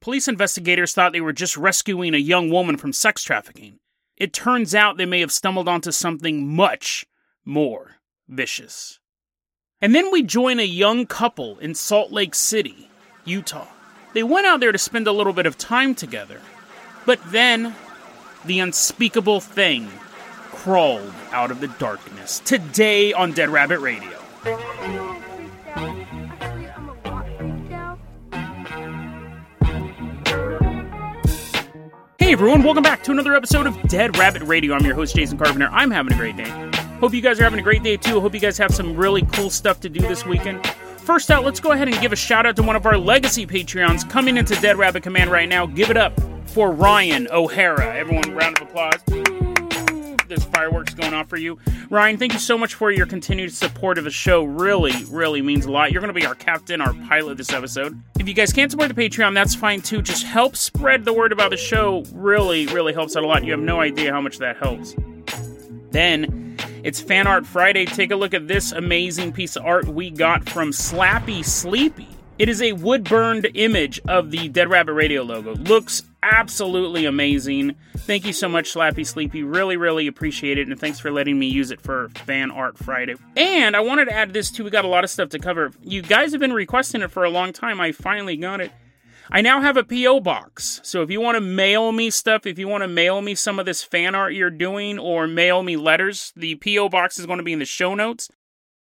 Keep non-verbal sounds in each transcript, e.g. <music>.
Police investigators thought they were just rescuing a young woman from sex trafficking. It turns out they may have stumbled onto something much more vicious. And then we join a young couple in Salt Lake City, Utah. They went out there to spend a little bit of time together. But then, the unspeakable thing crawled out of the darkness. Today on Dead Rabbit Radio. Hey everyone, welcome back to another episode of Dead Rabbit Radio. I'm your host, Jason Carpenter. I'm having a great day. Hope you guys are having a great day too. Hope you guys have some really cool stuff to do this weekend. First out, let's go ahead and give a shout out to one of our legacy Patreons coming into Dead Rabbit Command right now. Give it up for Ryan O'Hara. Everyone, round of applause there's fireworks going off for you. Ryan, thank you so much for your continued support of the show. Really, really means a lot. You're going to be our captain, our pilot this episode. If you guys can't support the Patreon, that's fine too. Just help spread the word about the show. Really, really helps out a lot. You have no idea how much that helps. Then it's Fan Art Friday. Take a look at this amazing piece of art we got from Slappy Sleepy. It is a wood burned image of the Dead Rabbit Radio logo. Looks absolutely amazing. Thank you so much, Slappy Sleepy. Really, really appreciate it. And thanks for letting me use it for Fan Art Friday. And I wanted to add this too. We got a lot of stuff to cover. You guys have been requesting it for a long time. I finally got it. I now have a P.O. box. So if you want to mail me stuff, if you want to mail me some of this fan art you're doing or mail me letters, the P.O. box is going to be in the show notes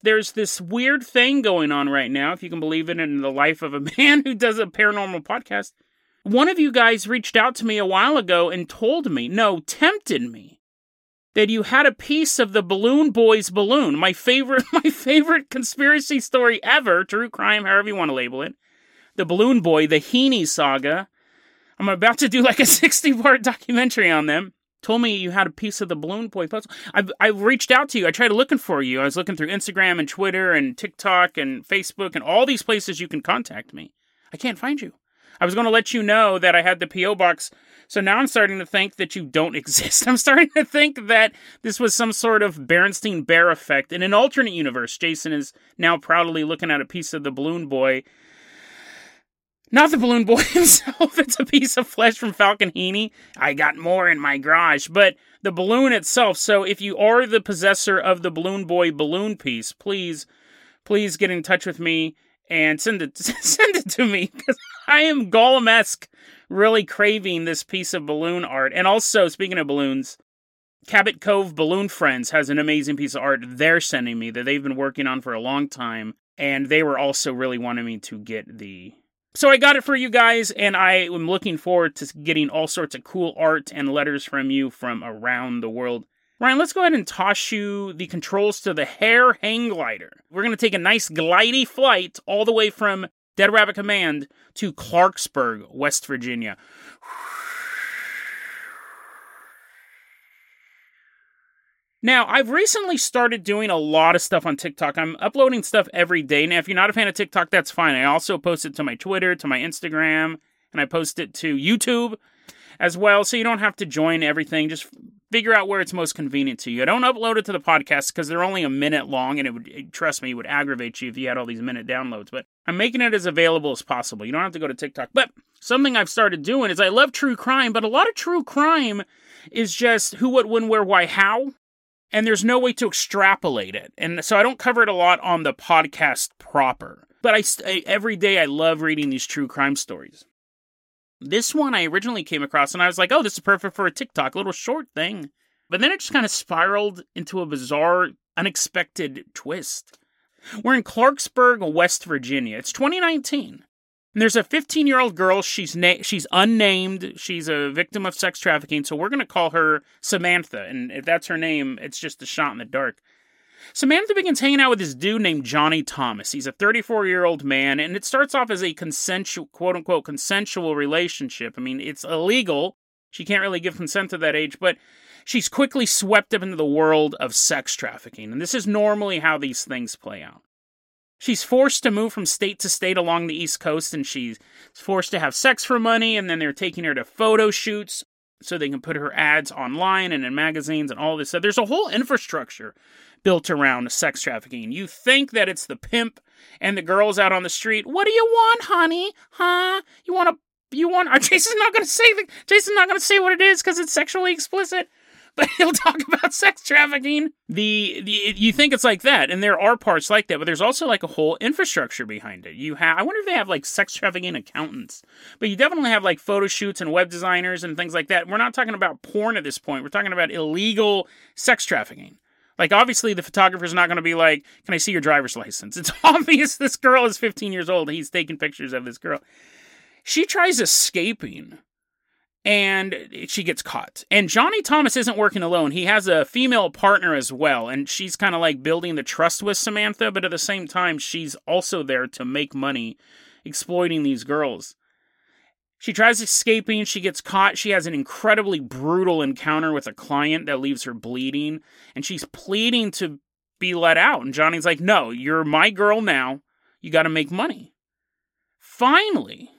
there's this weird thing going on right now, if you can believe it, in the life of a <laughs> man who does a paranormal podcast. One of you guys reached out to me a while ago and told me, no, tempted me, that you had a piece of the Balloon Boy's balloon, my favorite, <laughs> my favorite conspiracy story ever, true crime, however you want to label it. The Balloon Boy, the Heene saga. I'm about to do like a <laughs> 60 part documentary on them told me you had a piece of the balloon boy puzzle. I I reached out to you. I tried looking for you. I was looking through Instagram and Twitter and TikTok and Facebook and all these places you can contact me. I can't find you. I was going to let you know that I had the PO box. So now I'm starting to think that you don't <laughs> exist. I'm starting to think that this was some sort of Berenstein Bear effect. In an alternate universe, Jason is now proudly looking at a piece of the balloon boy not the balloon boy <laughs> himself. It's a piece of flesh from Falcon Heene. I got more in my garage, but the balloon itself. So if you are the possessor of the balloon boy balloon piece, please, please get in touch with me and send it <laughs> send it to me I am Gollum-esque, really craving this piece of balloon art. And also, speaking of balloons, Cabot Cove Balloon Friends has an amazing piece of art they're sending me that they've been working on for a long time, and they were also really wanting me to get the so I got it for you guys, and I am looking forward to getting all sorts of cool art and letters from you from around the world. Ryan, let's go ahead and toss you the controls to the hair Hang Glider. We're going to take a nice glidey flight all the way from Dead Rabbit Command to Clarksburg, West Virginia. Now, I've recently started doing a lot of stuff on TikTok. I'm uploading stuff every day. Now, if you're not a fan of TikTok, that's fine. I also post it to my Twitter, to my Instagram, and I post it to YouTube as well. So you don't have to join everything. Just figure out where it's most convenient to you. I don't upload it to the podcast because they're only a minute long, and it would, trust me, it would aggravate you if you had all these minute downloads. But I'm making it as available as possible. You don't have to go to TikTok. But something I've started doing is I love true crime, but a lot of true crime is just who, what, when, where, why, how and there's no way to extrapolate it. And so I don't cover it a lot on the podcast proper. But I, every day I love reading these true crime stories. This one I originally came across and I was like, "Oh, this is perfect for a TikTok, a little short thing." But then it just kind of spiraled into a bizarre, unexpected twist. We're in Clarksburg, West Virginia. It's 2019. And there's a 15 year old girl. She's na- she's unnamed. She's a victim of sex trafficking. So we're gonna call her Samantha. And if that's her name, it's just a shot in the dark. Samantha begins hanging out with this dude named Johnny Thomas. He's a 34 year old man, and it starts off as a consensual, quote unquote, consensual relationship. I mean, it's illegal. She can't really give consent to that age, but she's quickly swept up into the world of sex trafficking. And this is normally how these things play out. She's forced to move from state to state along the East Coast, and she's forced to have sex for money, and then they're taking her to photo shoots so they can put her ads online and in magazines and all this stuff. There's a whole infrastructure built around sex trafficking. You think that it's the pimp and the girls out on the street. What do you want, honey? Huh? You want to? You want? <laughs> Jason's not to say. Jason's not going to say what it is because it's sexually explicit. But <laughs> he'll talk about sex trafficking. The, the you think it's like that, and there are parts like that, but there's also like a whole infrastructure behind it. You have I wonder if they have like sex trafficking accountants, but you definitely have like photo shoots and web designers and things like that. We're not talking about porn at this point. We're talking about illegal sex trafficking. Like, obviously, the photographer's not going to be like, Can I see your driver's license? <laughs> It's obvious this girl is 15 years old. He's taking pictures of this girl. She tries escaping and she gets caught. And Johnny Thomas isn't working alone. He has a female partner as well, and she's kind of like building the trust with Samantha, but at the same time, she's also there to make money exploiting these girls. She tries escaping, she gets caught. She has an incredibly brutal encounter with a client that leaves her bleeding, and she's pleading to be let out. And Johnny's like, No, you're my girl now. You got to make money. Finally,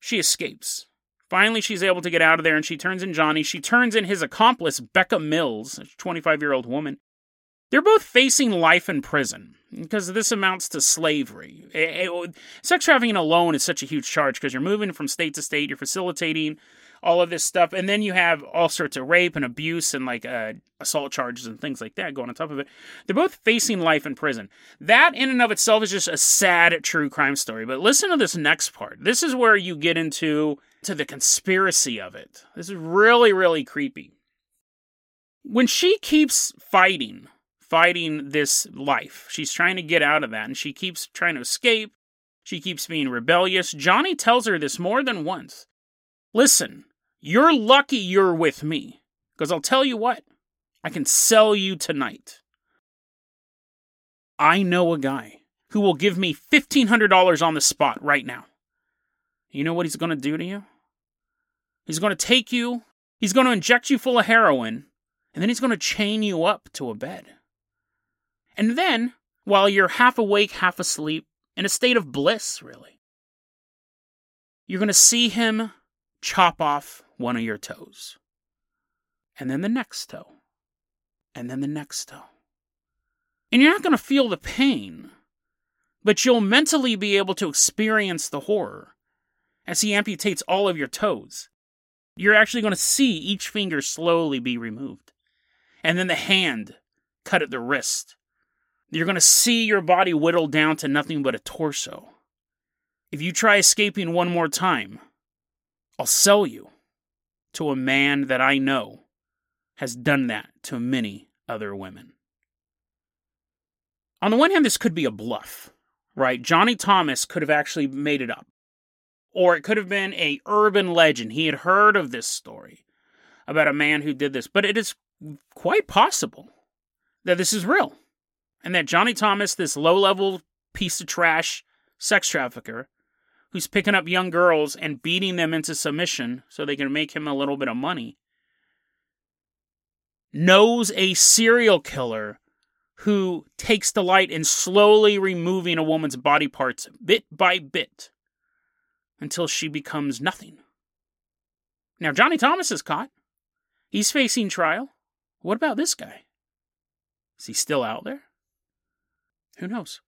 she escapes. Finally, she's able to get out of there and she turns in Johnny. She turns in his accomplice, Becca Mills, a 25 year old woman. They're both facing life in prison because this amounts to slavery. It, it, sex trafficking alone is such a huge charge because you're moving from state to state, you're facilitating all of this stuff, and then you have all sorts of rape and abuse and like uh, assault charges and things like that going on top of it. They're both facing life in prison. That in and of itself is just a sad true crime story. But listen to this next part. This is where you get into to the conspiracy of it. This is really really creepy. When she keeps fighting fighting this life. She's trying to get out of that, and she keeps trying to escape. She keeps being rebellious. Johnny tells her this more than once. Listen, you're lucky you're with me, because I'll tell you what, I can sell you tonight. I know a guy who will give me $1,500 on the spot right now. You know what he's going to do to you? He's going to take you, he's going to inject you full of heroin, and then he's going to chain you up to a bed. And then, while you're half awake, half asleep, in a state of bliss, really, you're going to see him chop off one of your toes. And then the next toe. And then the next toe. And you're not going to feel the pain, but you'll mentally be able to experience the horror as he amputates all of your toes. You're actually going to see each finger slowly be removed. And then the hand cut at the wrist you're going to see your body whittled down to nothing but a torso. If you try escaping one more time, I'll sell you to a man that I know has done that to many other women. On the one hand, this could be a bluff, right? Johnny Thomas could have actually made it up. Or it could have been a urban legend. He had heard of this story about a man who did this, but it is quite possible that this is real and that Johnny Thomas, this low level piece of trash sex trafficker, who's picking up young girls and beating them into submission so they can make him a little bit of money, knows a serial killer who takes delight in slowly removing a woman's body parts bit by bit until she becomes nothing. Now, Johnny Thomas is caught. He's facing trial. What about this guy? Is he still out there? Who knows?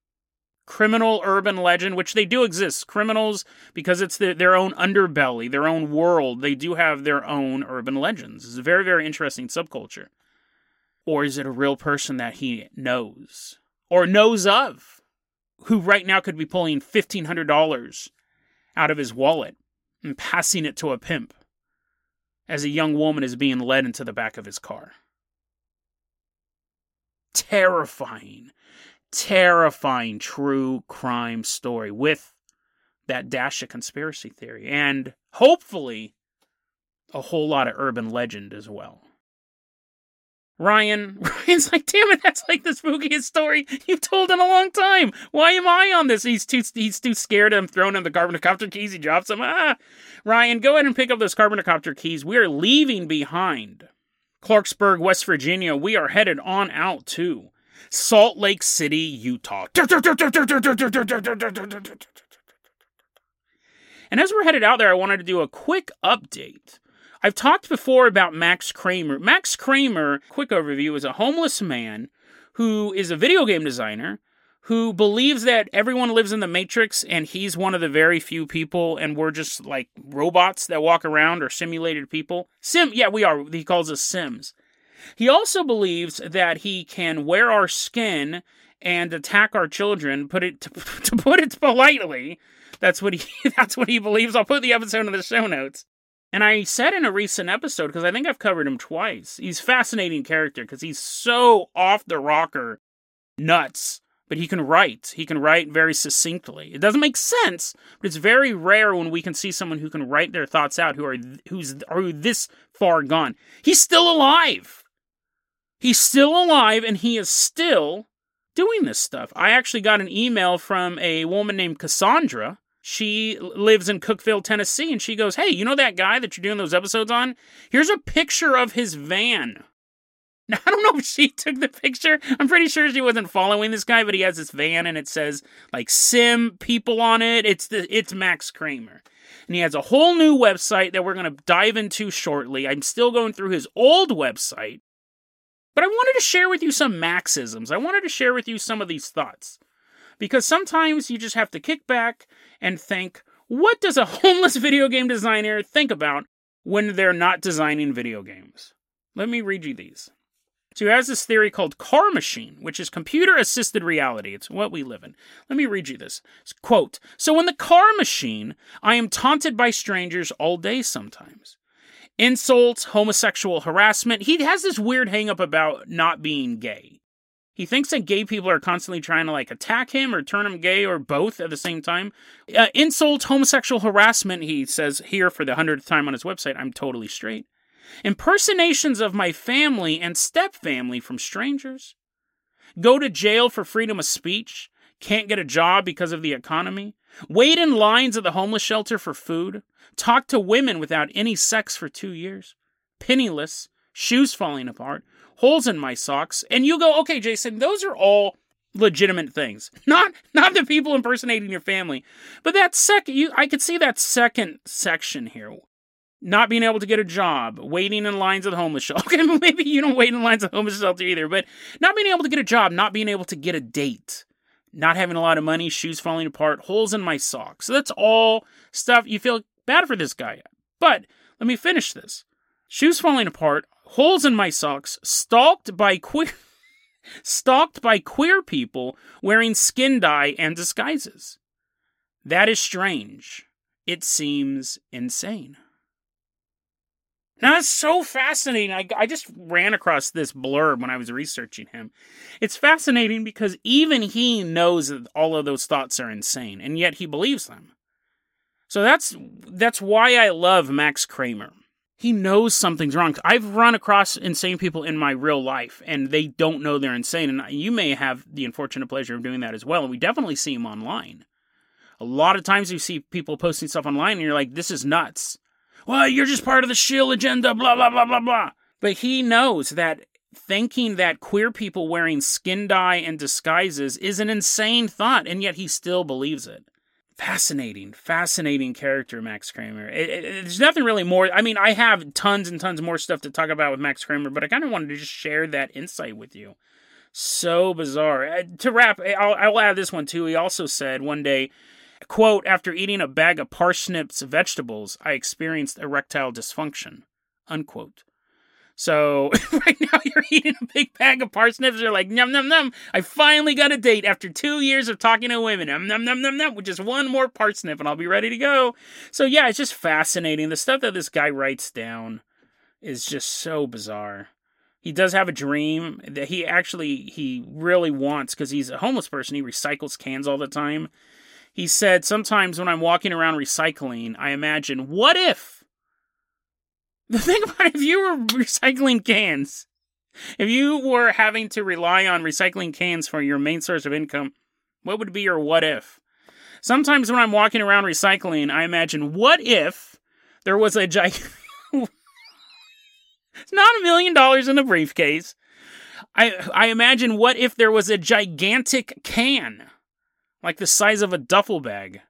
Criminal urban legend, which they do exist. Criminals, because it's the, their own underbelly, their own world, they do have their own urban legends. It's a very, very interesting subculture. Or is it a real person that he knows or knows of who right now could be pulling $1,500 out of his wallet and passing it to a pimp as a young woman is being led into the back of his car? Terrifying terrifying true crime story with that dash of conspiracy theory and hopefully a whole lot of urban legend as well. Ryan, <laughs> Ryan's like, damn it, that's like the spookiest story you've told in a long time. Why am I on this? He's too he's too scared. I'm throwing him the carbonocopter keys. He drops them. Ah, Ryan, go ahead and pick up those carbonocopter keys. We are leaving behind Clarksburg, West Virginia. We are headed on out to Salt Lake City, Utah. And as we're headed out there, I wanted to do a quick update I've talked before about Max Kramer. Max Kramer, quick overview, is a homeless man who is a video game designer who believes that everyone lives in the Matrix and he's one of the very few people and we're just like robots that walk around or simulated people. Sim, yeah, we are. He calls us Sims. He also believes that he can wear our skin and attack our children. Put it <laughs> to, to put it politely. That's what he. <laughs> That's what he believes. I'll put the episode in the show notes. And I said in a recent episode, because I think I've covered him twice, he's a fascinating character because he's so off the rocker nuts, but he can write. He can write very succinctly. It doesn't make sense, but it's very rare when we can see someone who can write their thoughts out who are who's are this far gone. He's still alive. He's still alive and he is still doing this stuff. I actually got an email from a woman named Cassandra she lives in Cookeville, Tennessee, and she goes, Hey, you know that guy that you're doing those episodes on? Here's a picture of his van. <laughs> Now, I don't know if she took the picture. I'm pretty sure she wasn't following this guy, but he has this van and it says like sim people on it. It's the it's Max Kramer. And he has a whole new website that we're going to dive into shortly. I'm still going through his old website. But I wanted to share with you some Maxisms. I wanted to share with you some of these thoughts. Because sometimes you just have to kick back and think, what does a <laughs> homeless video game designer think about when they're not designing video games? Let me read you these. So he has this theory called car machine, which is computer assisted reality. It's what we live in. Let me read you this. Quote So in the car machine, I am taunted by strangers all day sometimes. Insults, homosexual harassment. He has this weird hangup about not being gay. He thinks that gay people are constantly trying to like attack him or turn him gay or both at the same time. Uh, insult, homosexual harassment, he says here for the hundredth time on his website, I'm totally straight. Impersonations of my family and step family from strangers. Go to jail for freedom of speech. Can't get a job because of the economy. Wait in lines at the homeless shelter for food. Talk to women without any sex for two years. Penniless. Shoes falling apart holes in my socks, and you go, okay, Jason, those are all legitimate things. Not not the people impersonating your family, but that second, you, I could see that second section here. Not being able to get a job, waiting in lines at the homeless shelter. <laughs> Okay, maybe you don't wait in lines at the homeless shelter either, but not being able to get a job, not being able to get a date, not having a lot of money, shoes falling apart, holes in my socks. So that's all stuff you feel bad for this guy. But let me finish this. Shoes falling apart, holes in my socks, stalked by queer <laughs> stalked by queer people wearing skin dye and disguises. That is strange. It seems insane. Now, it's so fascinating. I, I just ran across this blurb when I was researching him. It's fascinating because even he knows that all of those thoughts are insane, and yet he believes them. So that's that's why I love Max Kramer he knows something's wrong. I've run across insane people in my real life and they don't know they're insane. And you may have the unfortunate pleasure of doing that as well. And we definitely see them online. A lot of times you see people posting stuff online and you're like, this is nuts. Well, you're just part of the shill agenda, blah, blah, blah, blah, blah. But he knows that thinking that queer people wearing skin dye and disguises is an insane thought, and yet he still believes it fascinating, fascinating character, Max Kramer. It, it, there's nothing really more. I mean, I have tons and tons more stuff to talk about with Max Kramer, but I kind of wanted to just share that insight with you. So bizarre. Uh, to wrap, I'll, I'll add this one too. He also said one day, quote, after eating a bag of parsnips vegetables, I experienced erectile dysfunction, unquote. So <laughs> right now you're eating a big bag of parsnips. You're like, num num num. I finally got a date after two years of talking to women. Num num num num num. With just one more parsnip and I'll be ready to go. So yeah, it's just fascinating. The stuff that this guy writes down is just so bizarre. He does have a dream that he actually he really wants because he's a homeless person. He recycles cans all the time. He said sometimes when I'm walking around recycling, I imagine what if the thing about if you were recycling cans, if you were having to rely on recycling cans for your main source of income, what would be your what if? Sometimes when I'm walking around recycling, I imagine what if there was a giant. it's <laughs> not a million dollars in a briefcase. I I imagine what if there was a gigantic can, like the size of a duffel bag,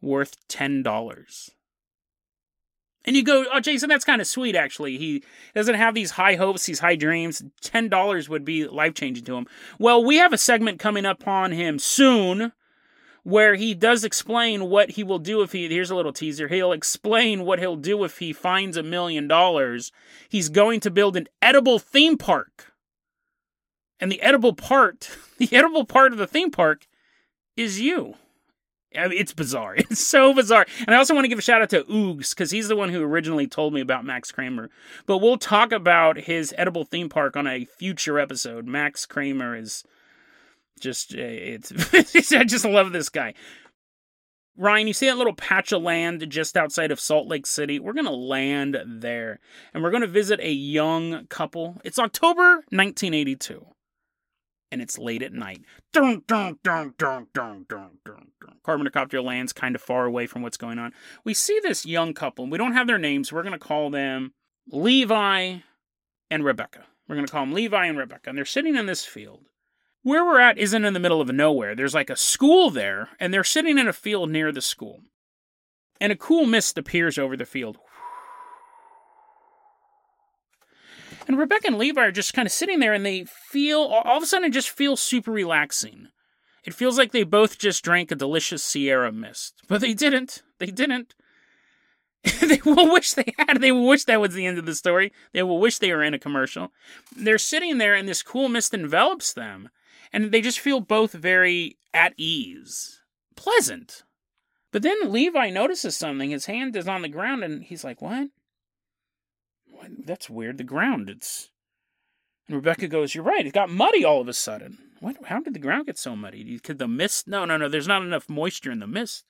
worth ten dollars. And you go, oh, Jason, that's kind of sweet, actually. He doesn't have these high hopes, these high dreams. $10 would be life changing to him. Well, we have a segment coming up on him soon where he does explain what he will do if he. Here's a little teaser. He'll explain what he'll do if he finds a million dollars. He's going to build an edible theme park. And the edible part, <laughs> the edible part of the theme park is you. I mean, it's bizarre. <laughs> It's so bizarre. And I also want to give a shout out to Oogs because he's the one who originally told me about Max Kramer. But we'll talk about his edible theme park on a future episode. Max Kramer is just eh, it's. <laughs> I just love this guy. Ryan, you see that little patch of land just outside of Salt Lake City? We're going to land there and we're going to visit a young couple. It's October 1982 and it's late at night. Dun, dun, dun, dun, dun, dun, dun, dun. Carbonacopter lands kind of far away from what's going on. We see this young couple. We don't have their names. We're going to call them Levi and Rebecca. We're going to call them Levi and Rebecca. And they're sitting in this field. Where we're at isn't in the middle of nowhere. There's like a school there, and they're sitting in a field near the school. And a cool mist appears over the field. And Rebecca and Levi are just kind of sitting there and they feel, all of a sudden, it just feels super relaxing. It feels like they both just drank a delicious Sierra mist. But they didn't. They didn't. <laughs> they will wish they had. They will wish that was the end of the story. They will wish they were in a commercial. They're sitting there and this cool mist envelops them. And they just feel both very at ease. Pleasant. But then Levi notices something. His hand is on the ground and he's like, What? That's weird. The ground, it's. And Rebecca goes, You're right. It got muddy all of a sudden. What? How did the ground get so muddy? Could the mist? No, no, no. There's not enough moisture in the mist,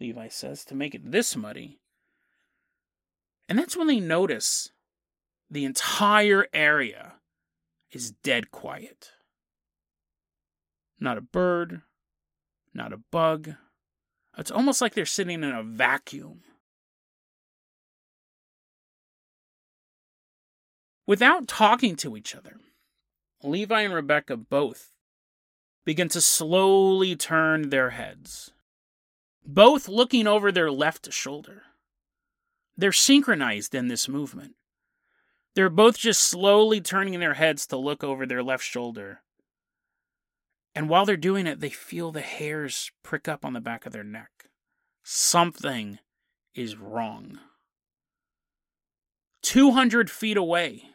Levi says, to make it this muddy. And that's when they notice the entire area is dead quiet. Not a bird, not a bug. It's almost like they're sitting in a vacuum. Without talking to each other, Levi and Rebecca both begin to slowly turn their heads, both looking over their left shoulder. They're synchronized in this movement. They're both just slowly turning their heads to look over their left shoulder. And while they're doing it, they feel the hairs prick up on the back of their neck. Something is wrong. 200 feet away,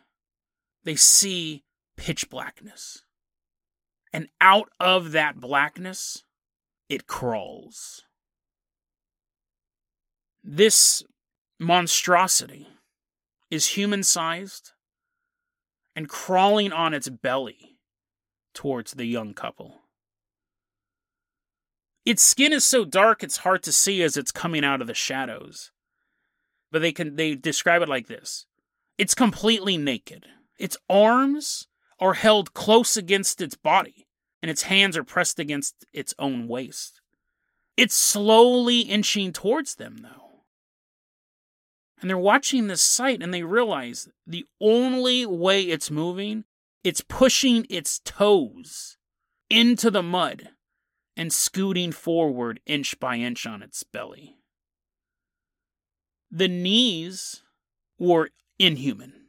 they see pitch blackness. And out of that blackness, it crawls. This monstrosity is human sized and crawling on its belly towards the young couple. Its skin is so dark it's hard to see as it's coming out of the shadows. But they can they describe it like this. It's completely naked. Its arms are held close against its body, and its hands are pressed against its own waist. It's slowly inching towards them, though. And they're watching this sight and they realize the only way it's moving, it's pushing its toes into the mud and scooting forward inch by inch on its belly. The knees were inhuman.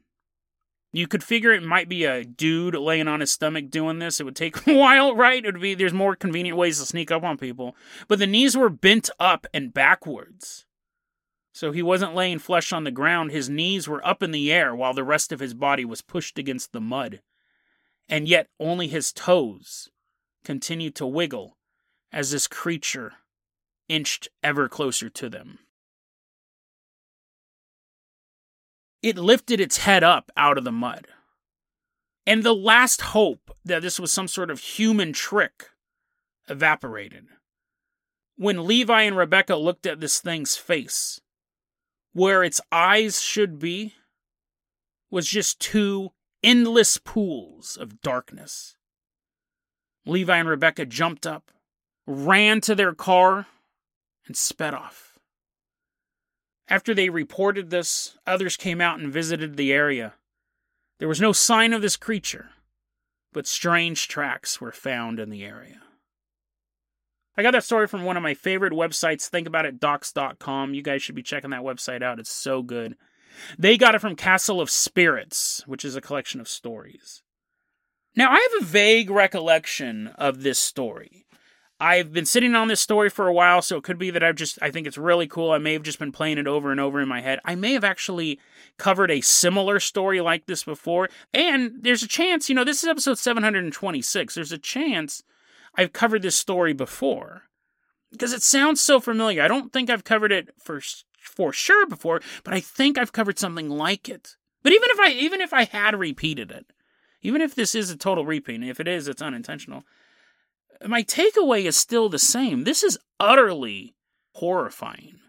You could figure it might be a dude laying on his stomach doing this. It would take <laughs> a while, right? It would be there's more convenient ways to sneak up on people. But the knees were bent up and backwards. So he wasn't laying flesh on the ground. His knees were up in the air while the rest of his body was pushed against the mud. And yet only his toes continued to wiggle as this creature inched ever closer to them. It lifted its head up out of the mud. And the last hope that this was some sort of human trick evaporated. When Levi and Rebecca looked at this thing's face, where its eyes should be, was just two endless pools of darkness. Levi and Rebecca jumped up, ran to their car, and sped off. After they reported this, others came out and visited the area. There was no sign of this creature, but strange tracks were found in the area. I got that story from one of my favorite websites, thinkaboutit.docs.com. You guys should be checking that website out. It's so good. They got it from Castle of Spirits, which is a collection of stories. Now, I have a vague recollection of this story. I've been sitting on this story for a while, so it could be that I've just, I think it's really cool. I may have just been playing it over and over in my head. I may have actually covered a similar story like this before. And there's a chance, you know, this is episode 726. There's a chance I've covered this story before because it sounds so familiar. I don't think I've covered it for for sure before, but I think I've covered something like it. But even if I even if I had repeated it, even if this is a total repeat, and if it is, it's unintentional. My takeaway is still the same. This is utterly horrifying.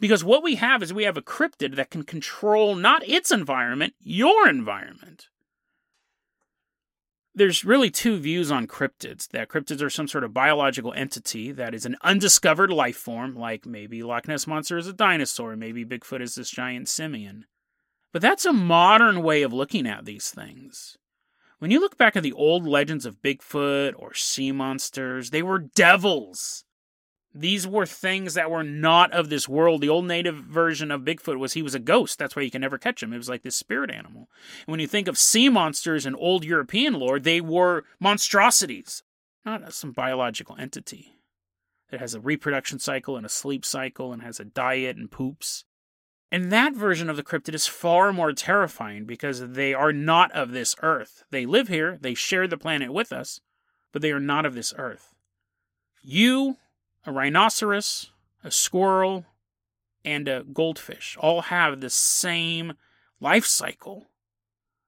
Because what we have is we have a cryptid that can control not its environment, your environment there's really two views on cryptids that cryptids are some sort of biological entity that is an undiscovered life form, like maybe Loch Ness Monster is a dinosaur, maybe Bigfoot is this giant simian. But that's a modern way of looking at these things. When you look back at the old legends of Bigfoot or sea monsters, they were devils. These were things that were not of this world. The old native version of Bigfoot was he was a ghost. That's why you can never catch him. It was like this spirit animal. And when you think of sea monsters in old European lore, they were monstrosities, not some biological entity that has a reproduction cycle and a sleep cycle and has a diet and poops. And that version of the cryptid is far more terrifying because they are not of this earth. They live here, they share the planet with us, but they are not of this earth. You a rhinoceros, a squirrel, and a goldfish all have the same life cycle.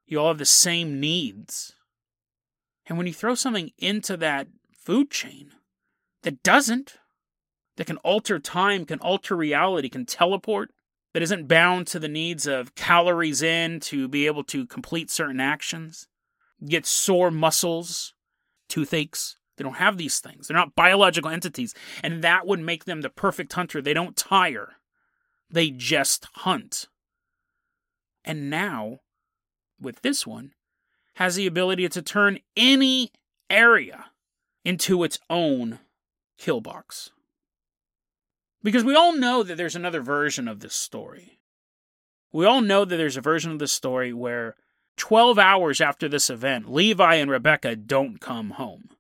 You all have the same needs. And when you throw something into that food chain that doesn't, that can alter time, can alter reality, can teleport, that isn't bound to the needs of calories in to be able to complete certain actions, get sore muscles, toothaches, they don't have these things. They're not biological entities. And that would make them the perfect hunter. They don't tire, they just hunt. And now, with this one, has the ability to turn any area into its own kill box. Because we all know that there's another version of this story. We all know that there's a version of this story where 12 hours after this event, Levi and Rebecca don't come home.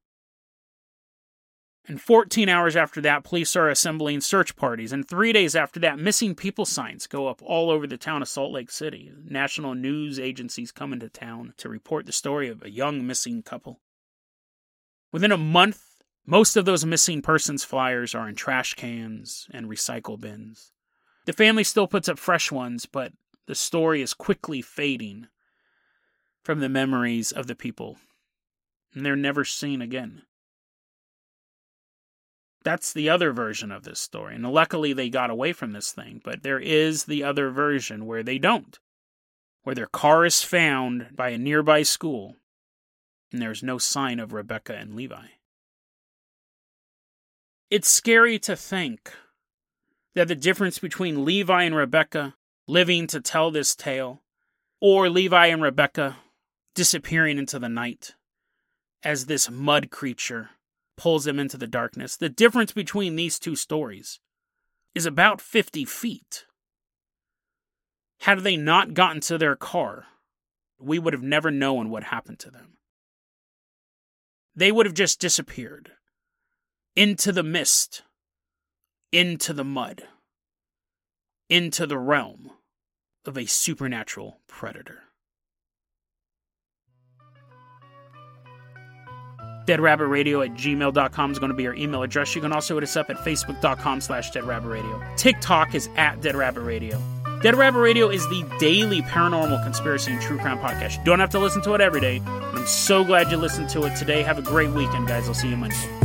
And 14 hours after that, police are assembling search parties. And three days after that, missing people signs go up all over the town of Salt Lake City. National news agencies come into town to report the story of a young missing couple. Within a month, most of those missing persons flyers are in trash cans and recycle bins. The family still puts up fresh ones, but the story is quickly fading from the memories of the people. And they're never seen again. That's the other version of this story. And luckily they got away from this thing, but there is the other version where they don't, where their car is found by a nearby school and there's no sign of Rebecca and Levi. It's scary to think that the difference between Levi and Rebecca living to tell this tale, or Levi and Rebecca disappearing into the night as this mud creature pulls him into the darkness. The difference between these two stories is about 50 feet. Had they not gotten to their car, we would have never known what happened to them. They would have just disappeared into the mist, into the mud, into the realm of a supernatural predator. deadrabbitradio at gmail.com is going to be our email address. You can also hit us up at facebook.com slash deadrabbitradio. TikTok is at deadrabbitradio. Dead Rabbit Radio is the daily paranormal conspiracy and true crime podcast. You don't have to listen to it every day. I'm so glad you listened to it today. Have a great weekend, guys. I'll see you Monday.